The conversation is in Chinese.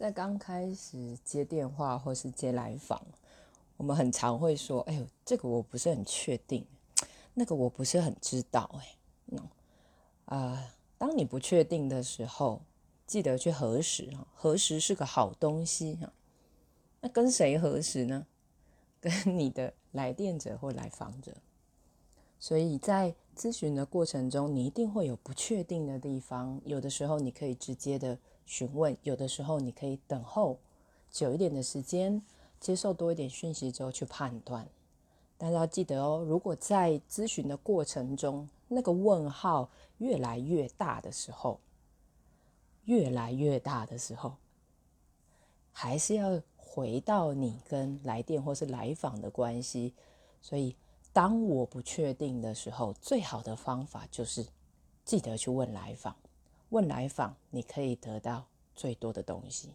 在刚开始接电话或是接来访，我们很常会说：“哎呦，这个我不是很确定，那个我不是很知道。”哎，那啊，当你不确定的时候，记得去核实哈，核实是个好东西哈。那跟谁核实呢？跟你的来电者或来访者。所以在咨询的过程中，你一定会有不确定的地方，有的时候你可以直接的。询问有的时候你可以等候久一点的时间，接受多一点讯息之后去判断。但是要记得哦，如果在咨询的过程中，那个问号越来越大的时候，越来越大的时候，还是要回到你跟来电或是来访的关系。所以，当我不确定的时候，最好的方法就是记得去问来访。问来访，你可以得到最多的东西。